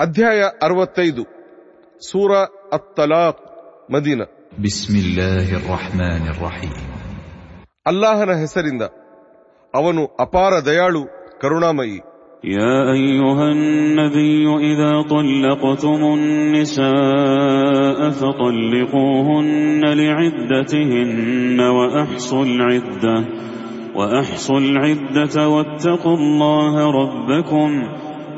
ಅಧ್ಯಾಯ ಅರವತ್ತೈದು ಸೂರ ಅತ್ತಲಾಕ್ ಮದೀನ بسم الله الرحمن الرحيم ಅಲ್ಲಾಹನ ಹೆಸರಿಂದ ಅವನು ಅಪಾರ ದಯಾಳು ಕರುಣಾಮಯಿ يا أيها النبي إذا طلقتم النساء فطلقوهن لعدتهن وأحصوا العدة وأحصوا العدة واتقوا الله ربكم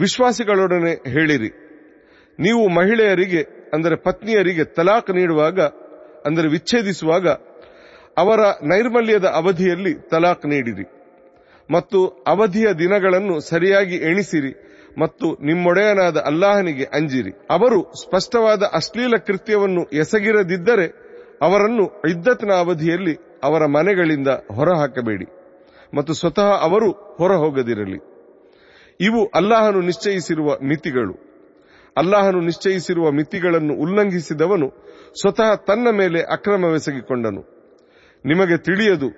ವಿಶ್ವಾಸಿಗಳೊಡನೆ ಹೇಳಿರಿ. ನೀವು ಮಹಿಳೆಯರಿಗೆ, ಅಂದರೆ ಪತ್ನಿಯರಿಗೆ ತಲಾಖ್ ನೀಡುವಾಗ, ಅಂದರೆ ವಿಚ್ಛೇದಿಸುವಾಗ, ಅವರ ನೈರ್ಮಲ್ಯದ ಅವಧಿಯಲ್ಲಿ ತಲಾಖ್ ನೀಡಿರಿ. ಮತ್ತು ಅವಧಿಯ ದಿನಗಳನ್ನು ಸರಿಯಾಗಿ ಎಣಿಸಿರಿ ಮತ್ತು ನಿಮ್ಮೊಡೆಯನಾದ ಅಲ್ಲಾಹನಿಗೆ ಅಂಜಿರಿ. ಅವರು ಸ್ಪಷ್ಟವಾದ ಅಶ್ಲೀಲ ಕೃತ್ಯವನ್ನು ಎಸಗಿರದಿದ್ದರೆ, ಅವರನ್ನು ಇದ್ದತ್ನ ಅವಧಿಯಲ್ಲಿ ಅವರ ಮನೆಗಳಿಂದ ಹೊರಹಾಕಬೇಡಿ. ಮತ್ತು ಸ್ವತಃ ಅವರು ಹೊರ ಹೋಗದಿರಲಿ ಇವು ಅಲ್ಲಾಹನು ನಿಶ್ಚಯಿಸಿರುವ ಮಿತಿಗಳು. ಅಲ್ಲಾಹನು ನಿಶ್ಚಯಿಸಿರುವ ಮಿತಿಗಳನ್ನು ಉಲ್ಲಂಘಿಸಿದವನು ಸ್ವತಃ ತನ್ನ ಮೇಲೆ ಅಕ್ರಮವೆಸಗಿಕೊಂಡನು. ನಿಮಗೆ ತಿಳಿಯದು,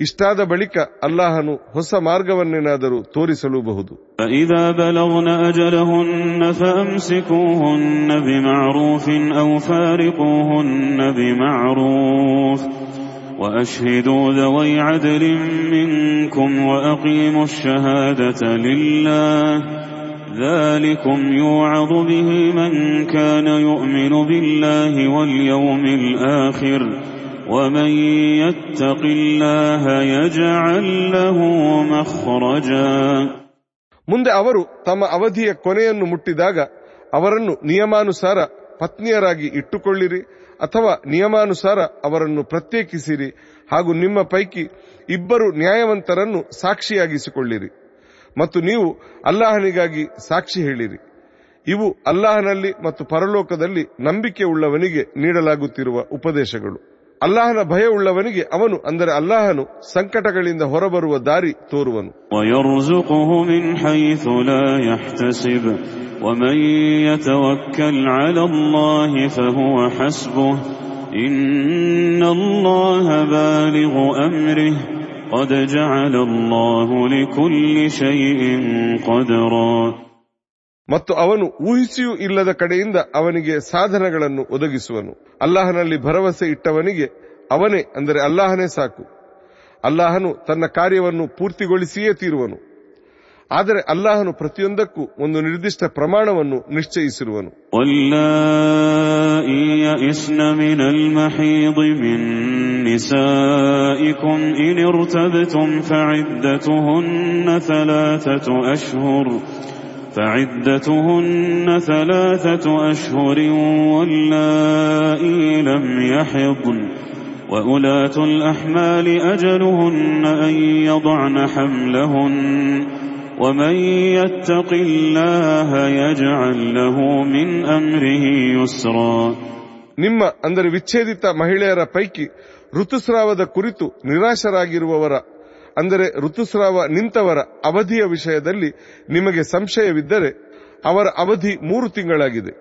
ಇಷ್ಟಾದ ಬಳಿಕ ಅಲ್ಲಾಹನು ಹೊಸ ಮಾರ್ಗವನ್ನೇನಾದರೂ ತೋರಿಸಲೂಬಹುದು. فإذا بلغن أجلهن فأمسكوهن بمعروف أو فارقوهن بمعروف وأشهدوا ذوي عدل منكم وأقيموا الشهادة لله ذلكم يوعظ به من كان يؤمن بالله واليوم الآخر ومن يتق الله يجعل له مخرجا ಮುಂದೆ ಅವರು ತಮ್ಮ ಅವಧಿಯ ಕೊನೆಯನ್ನು ಮುಟ್ಟಿದಾಗ ಅವರನ್ನು ನಿಯಮಾನುಸಾರ ಪತ್ನಿಯರಾಗಿ ಇಟ್ಟುಕೊಳ್ಳಿರಿ ಅಥವಾ ನಿಯಮಾನುಸಾರ ಅವರನ್ನು ಪ್ರತ್ಯೇಕಿಸಿರಿ ಹಾಗೂ ನಿಮ್ಮ ಪೈಕಿ ಇಬ್ಬರು ನ್ಯಾಯವಂತರನ್ನು ಸಾಕ್ಷಿಯಾಗಿಸಿಕೊಳ್ಳಿರಿ. ಮತ್ತು ನೀವು ಅಲ್ಲಾಹನಿಗಾಗಿ ಸಾಕ್ಷಿ ಹೇಳಿರಿ. ಇವು ಅಲ್ಲಾಹನಲ್ಲಿ ಮತ್ತು ಪರಲೋಕದಲ್ಲಿ ನಂಬಿಕೆ ಉಳ್ಳವನಿಗೆ ನೀಡಲಾಗುತ್ತಿರುವ ಉಪದೇಶಗಳು. ಅಲ್ಲಾಹನ ಭಯವುಳ್ಳವನಿಗೆ ಅವನು ಅಂದರೆ ಅಲ್ಲಾಹನು ಸಂಕಟಗಳಿಂದ ಹೊರಬರುವ ದಾರಿ ತೋರುವನು. ويرزقه من حيث لا يحتسب ومن يتوكل على الله فهو حسبه إن الله بالغ أمره قد جعل الله لكل شيء قدرا ಮತ್ತು ಅವನು ಊಹಿಸಿಯೂ ಇಲ್ಲದ ಕಡೆಯಿಂದ ಅವನಿಗೆ ಸಾಧನಗಳನ್ನು ಒದಗಿಸುವನು ಅಲ್ಲಾಹನಲ್ಲಿ ಭರವಸೆ ಇಟ್ಟವನಿಗೆ ಅವನೇ ಅಂದರೆ ಅಲ್ಲಾಹನೇ ಸಾಕು ಅಲ್ಲಾಹನು ತನ್ನ ಕಾರ್ಯವನ್ನು ಪೂರ್ತಿಗೊಳಿಸಿಯೇ ತೀರುವನು ಆದರೆ ಅಲ್ಲಾಹನು ಪ್ರತಿಯೊಂದಕ್ಕೂ ಒಂದು ನಿರ್ದಿಷ್ಟ ಪ್ರಮಾಣವನ್ನು ನಿಶ್ಚಯಿಸಿರುವನು واللائي يئسن من المحيض من نسائكم إن ارتبتم فعدتهن ثلاثة أشهر فعدتهن ثلاثة أشهر واللائي لم يحضن وأولاة الأحمال أجلهن أن يضعن حملهن ومن يتق الله يجعل له من أمره يسرا ನಿಮ್ಮ ಅಂದರೆ ವಿಚ್ಛೇದಿತ ಮಹಿಳೆಯರ ಪೈಕಿ ಋತುಸ್ರಾವದ ಕುರಿತು ನಿರಾಶರಾಗಿರುವವರ ಅಂದರೆ ಋತುಸ್ರಾವ ನಿಂತವರ ಅವಧಿಯ ವಿಷಯದಲ್ಲಿ ನಿಮಗೆ ಸಂಶಯವಿದ್ದರೆ ಅವರ ಅವಧಿ ಮೂರು ತಿಂಗಳಾಗಿದೆ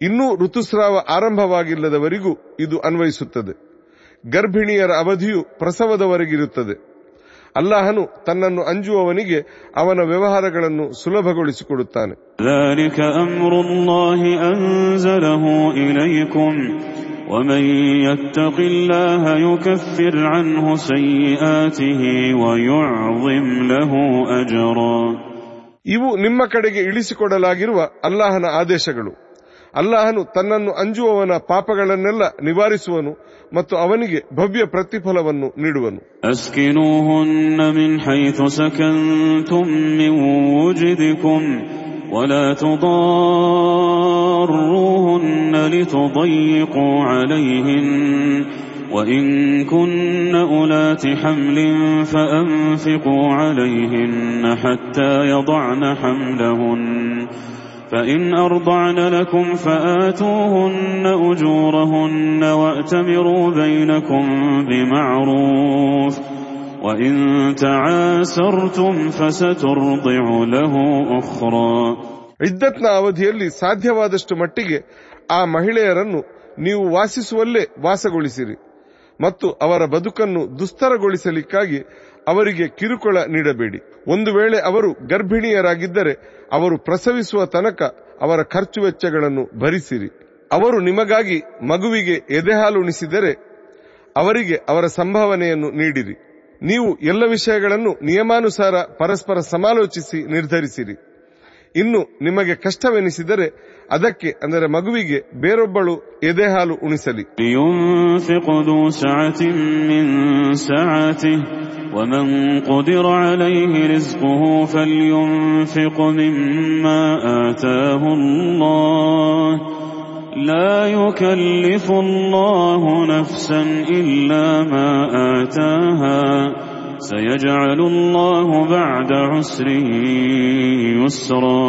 ಇನ್ನೂ ಋತುಸ್ರಾವ ಆರಂಭವಾಗಿಲ್ಲದವರಿಗೂ ಇದು ಅನ್ವಯಿಸುತ್ತದೆ ಗರ್ಭಿಣಿಯರ ಅವಧಿಯು ಪ್ರಸವದವರೆಗಿರುತ್ತದೆ ಅಲ್ಲಾಹನು ತನ್ನನ್ನು ಅಂಜುವವನಿಗೆ ಅವನ ವ್ಯವಹಾರಗಳನ್ನು ಸುಲಭಗೊಳಿಸಿಕೊಡುತ್ತಾನೆ ذلك أمر الله أنزله إليكم ومن يتق الله يكفر عنه سيئاته ويعظم له أجرا ಇವು ನಿಮ್ಮ ಕಡೆಗೆ ಇಳಿಸಿಕೊಡಲಾಗಿರುವ ಅಲ್ಲಾಹನ ಆದೇಶಗಳು ಅಲ್ಲಾಹನು ತನ್ನನ್ನು ಅಂಜುವವನ ಪಾಪಗಳನ್ನೆಲ್ಲ ನಿವಾರಿಸುವನು ಮತ್ತು ಅವನಿಗೆ ಭವ್ಯ ಪ್ರತಿಫಲವನ್ನು ನೀಡುವನು أسكنوهن من حيث سكنتم من وجدكم ولا تضاروهن لتضيقوا عليهن وإن كن أولات حمل فأنفقوا عليهن حتى يضعن حملهن فإن أرضعن لكم فآتوهن أجورهن وأتمروا بينكم بمعروف وإن تعاسرتم فسترضع له أخرى ಇದ್ದತ್ನ ಅವಧಿಯಲ್ಲಿ ಸಾಧ್ಯವಾದಷ್ಟು ಮಟ್ಟಿಗೆ ಆ ಮಹಿಳೆಯರನ್ನು ನೀವು ವಾಸಿಸುವಲ್ಲೇ ವಾಸಗೊಳಿಸಿರಿ ಮತ್ತು ಅವರ ಬದುಕನ್ನು ದುಸ್ತರಗೊಳಿಸಲಿಕ್ಕಾಗಿ ಅವರಿಗೆ ಕಿರುಕುಳ ನೀಡಬೇಡಿ. ಒಂದು ವೇಳೆ ಅವರು ಗರ್ಭಿಣಿಯರಾಗಿದ್ದರೆ ಅವರು ಪ್ರಸವಿಸುವ ತನಕ ಅವರ ಖರ್ಚು ವೆಚ್ಚಗಳನ್ನು ಭರಿಸಿರಿ. ಅವರು ನಿಮಗಾಗಿ ಮಗುವಿಗೆ ಎದೆಹಾಲುಣಿಸಿದರೆ ಅವರಿಗೆ ಅವರ ಸಂಭಾವನೆಯನ್ನು ನೀಡಿರಿ. ನೀವು ಎಲ್ಲ ವಿಷಯಗಳನ್ನು ನಿಯಮಾನುಸಾರ ಪರಸ್ಪರ ಸಮಾಲೋಚಿಸಿ ನಿರ್ಧರಿಸಿರಿ. ಇನ್ನು ನಿಮಗೆ ಕಷ್ಟವೆನಿಸಿದರೆ ಅದಕ್ಕೆ ಅಂದರೆ ಮಗುವಿಗೆ ಬೇರೊಬ್ಬಳು ಎದೆಹಾಲು ಉಣಿಸಲಿ لينفق ذو سعة من سعته ومن قدر عليه رزقه فلينفق مما آتاه الله لا يكلف الله نفسا إلا ما آتاها سيجعل الله بعد عسر يسرا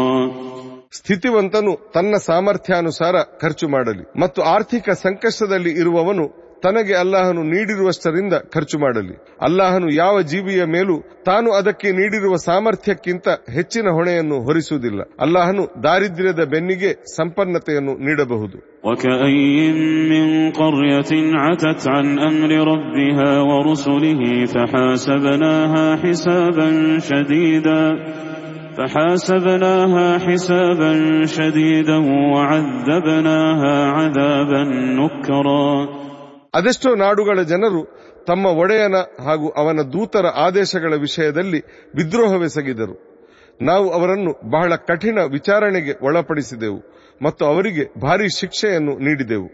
ಸ್ಥಿತಿವಂತನು ತನ್ನ ಸಾಮರ್ಥ್ಯಾನುಸಾರ ಖರ್ಚು ಮಾಡಲಿ ಮತ್ತು ಆರ್ಥಿಕ ಸಂಕಷ್ಟದಲ್ಲಿ ಇರುವವನು ತನಗೆ ಅಲ್ಲಾಹನು ನೀಡಿರುವಷ್ಟರಿಂದ ಖರ್ಚು ಮಾಡಲಿ ಅಲ್ಲಾಹನು ಯಾವ ಜೀವಿಯ ಮೇಲೂ ತಾನು ಅದಕ್ಕೆ ನೀಡಿರುವ ಸಾಮರ್ಥ್ಯಕ್ಕಿಂತ ಹೆಚ್ಚಿನ ಹೊಣೆಯನ್ನು ಹೊರಿಸುವುದಿಲ್ಲ ಅಲ್ಲಾಹನು ದಾರಿದ್ರ್ಯದ ಬೆನ್ನಿಗೆ ಸಂಪನ್ನತೆಯನ್ನು ನೀಡಬಹುದು وكأي من قرية عتت عن أمر ربها ورسله فحاسبناها حسابا شديدا فحاسبناها حسابا شديدا وعذبناها عذابا نكرا ಅದೆಷ್ಟೋ ನಾಡುಗಳ ಜನರು ತಮ್ಮ ಒಡೆಯನ ಹಾಗೂ ಅವನ ದೂತರ ಆದೇಶಗಳ ವಿಷಯದಲ್ಲಿ ವಿದ್ರೋಹವೆಸಗಿದರು ನಾವು ಅವರನ್ನು ಬಹಳ ಕಠಿಣ ವಿಚಾರಣೆಗೆ ಒಳಪಡಿಸಿದೆವು ಮತ್ತು ಅವರಿಗೆ ಭಾರಿ ಶಿಕ್ಷೆಯನ್ನು ನೀಡಿದೆವು.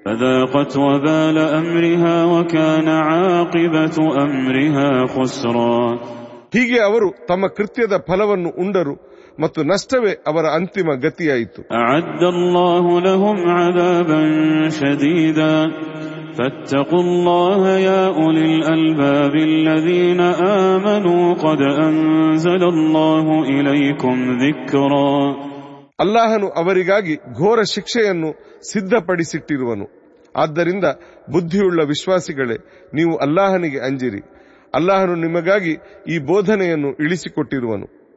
ಹೀಗೆ ಅವರು ತಮ್ಮ ಕೃತ್ಯದ ಫಲವನ್ನು ಉಂಡರು ಮತ್ತು ನಷ್ಟವೇ ಅವರ ಅಂತಿಮ ಗತಿಯಾಯಿತು. أعد الله لهم عذابا شديدا فاتقوا الله يا أولي الألباب الذين آمنوا قد أنزل الله إليكم ذكرا ಅಲ್ಲಾಹನು ಅವರಿಗಾಗಿ ಘೋರ ಶಿಕ್ಷೆಯನ್ನು ಸಿದ್ಧಪಡಿಸಿಟ್ಟಿರುವನು ಆದ್ದರಿಂದ ಬುದ್ಧಿಯುಳ್ಳ ವಿಶ್ವಾಸಿಗಳೇ ನೀವು ಅಲ್ಲಾಹನಿಗೆ ಅಂಜಿರಿ ಅಲ್ಲಾಹನು ನಿಮಗಾಗಿ ಈ ಬೋಧನೆಯನ್ನು ಇಳಿಸಿಕೊಟ್ಟಿರುವನು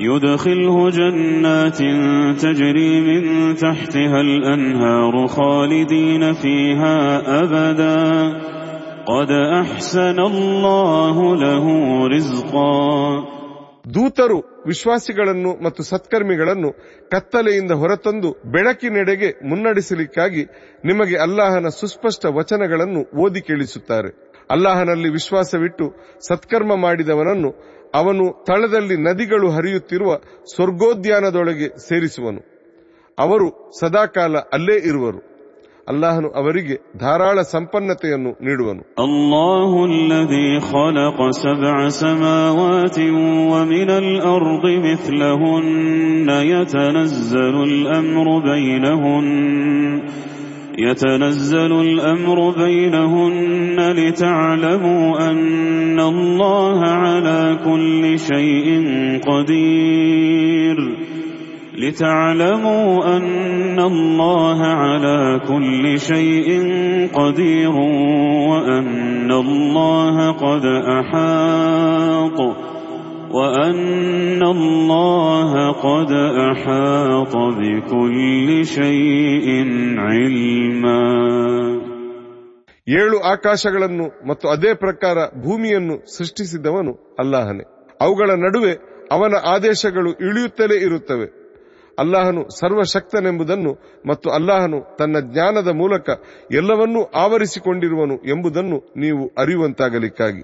يدخله جنات تجري من تحتها الأنهار خالدين فيها أبدا قد أحسن الله له رزقا ದೂತರು ವಿಶ್ವಾಸಿಗಳನ್ನು ಮತ್ತು ಸತ್ಕರ್ಮಿಗಳನ್ನು ಕತ್ತಲೆಯಿಂದ ಹೊರತಂದು ಬೆಳಕಿನೆಡೆಗೆ ಮುನ್ನಡೆಸಲಿಕ್ಕಾಗಿ ನಿಮಗೆ ಅಲ್ಲಾಹನ ಸುಸ್ಪಷ್ಟ ವಚನಗಳನ್ನು ಓದಿ ಕೇಳಿಸುತ್ತಾರೆ ಅಲ್ಲಾಹನಲ್ಲಿ ವಿಶ್ವಾಸವಿಟ್ಟು ಸತ್ಕರ್ಮ ಮಾಡಿದವನನ್ನು ಅವನು ತಳದಲ್ಲಿ ನದಿಗಳು ಹರಿಯುತ್ತಿರುವ ಸ್ವರ್ಗೋದ್ಯಾನದೊಳಗೆ ಸೇರಿಸುವನು ಅವರು ಸದಾಕಾಲ ಅಲ್ಲೇ ಇರುವರು ಅಲ್ಲಾಹನು ಅವರಿಗೆ ಧಾರಾಳ ಸಂಪನ್ನತೆಯನ್ನು ನೀಡುವನು الله الذي خلق سبع سماوات ومن الأرض مثلهن يتنزل الأمر بينهن يتنزل الأمر بينهن لتعلموا أن الله على كل شيء قدير. لتعلموا أن الله على كل شيء قدير وأن الله قد أحاط. وأن الله قد أحاط بكل شيء علما ಏಳು ಆಕಾಶಗಳನ್ನು ಮತ್ತು ಅದೇ ಪ್ರಕಾರ ಭೂಮಿಯನ್ನು ಸೃಷ್ಟಿಸಿದವನು ಅಲ್ಲಾಹನೇ ಅವುಗಳ ನಡುವೆ ಅವನ ಆದೇಶಗಳು ಇಳಿಯುತ್ತಲೇ ಇರುತ್ತವೆ ಅಲ್ಲಾಹನು ಸರ್ವಶಕ್ತನೆಂಬುದನ್ನು ಮತ್ತು ಅಲ್ಲಾಹನು ತನ್ನ ಜ್ಞಾನದ ಮೂಲಕ ಎಲ್ಲವನ್ನೂ ಆವರಿಸಿಕೊಂಡಿರುವನು ಎಂಬುದನ್ನು ನೀವು ಅರಿಯುವಂತಾಗಲಿಕ್ಕಾಗಿ